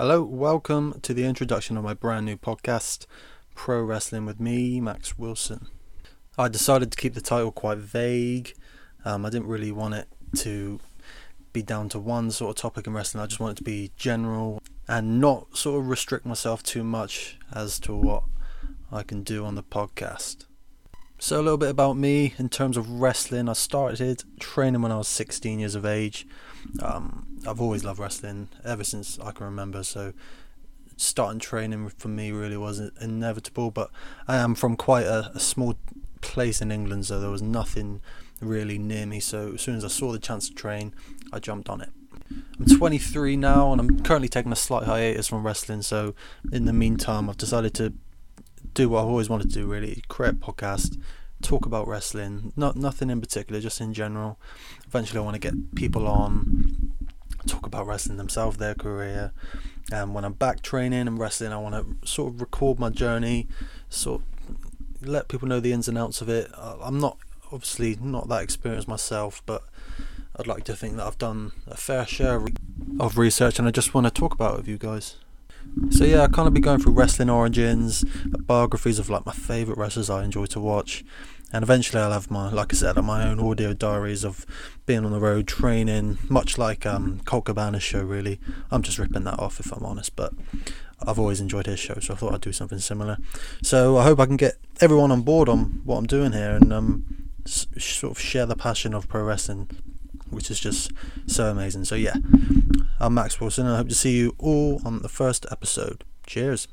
Hello, welcome to the introduction of my brand new podcast, Pro Wrestling with me, Max Wilson. I decided to keep the title quite vague. Um, I didn't really want it to be down to one sort of topic in wrestling. I just wanted to be general and not sort of restrict myself too much as to what I can do on the podcast. So, a little bit about me in terms of wrestling. I started training when I was 16 years of age. Um, I've always loved wrestling ever since I can remember. So, starting training for me really was inevitable. But I am from quite a, a small place in England, so there was nothing really near me. So, as soon as I saw the chance to train, I jumped on it. I'm 23 now, and I'm currently taking a slight hiatus from wrestling. So, in the meantime, I've decided to do what I've always wanted to do really create a podcast talk about wrestling not nothing in particular just in general. Eventually I want to get people on talk about wrestling themselves their career. And when I'm back training and wrestling I want to sort of record my journey sort of let people know the ins and outs of it. I'm not obviously not that experienced myself but I'd like to think that I've done a fair share of research and I just want to talk about it with you guys so yeah, I kind of be going through wrestling origins, biographies of like my favourite wrestlers I enjoy to watch, and eventually I'll have my, like I said, my own audio diaries of being on the road training, much like um, Colt Cabana's show. Really, I'm just ripping that off if I'm honest, but I've always enjoyed his show, so I thought I'd do something similar. So I hope I can get everyone on board on what I'm doing here and um, sort of share the passion of pro wrestling which is just so amazing. So, yeah, I'm Max Wilson, and I hope to see you all on the first episode. Cheers.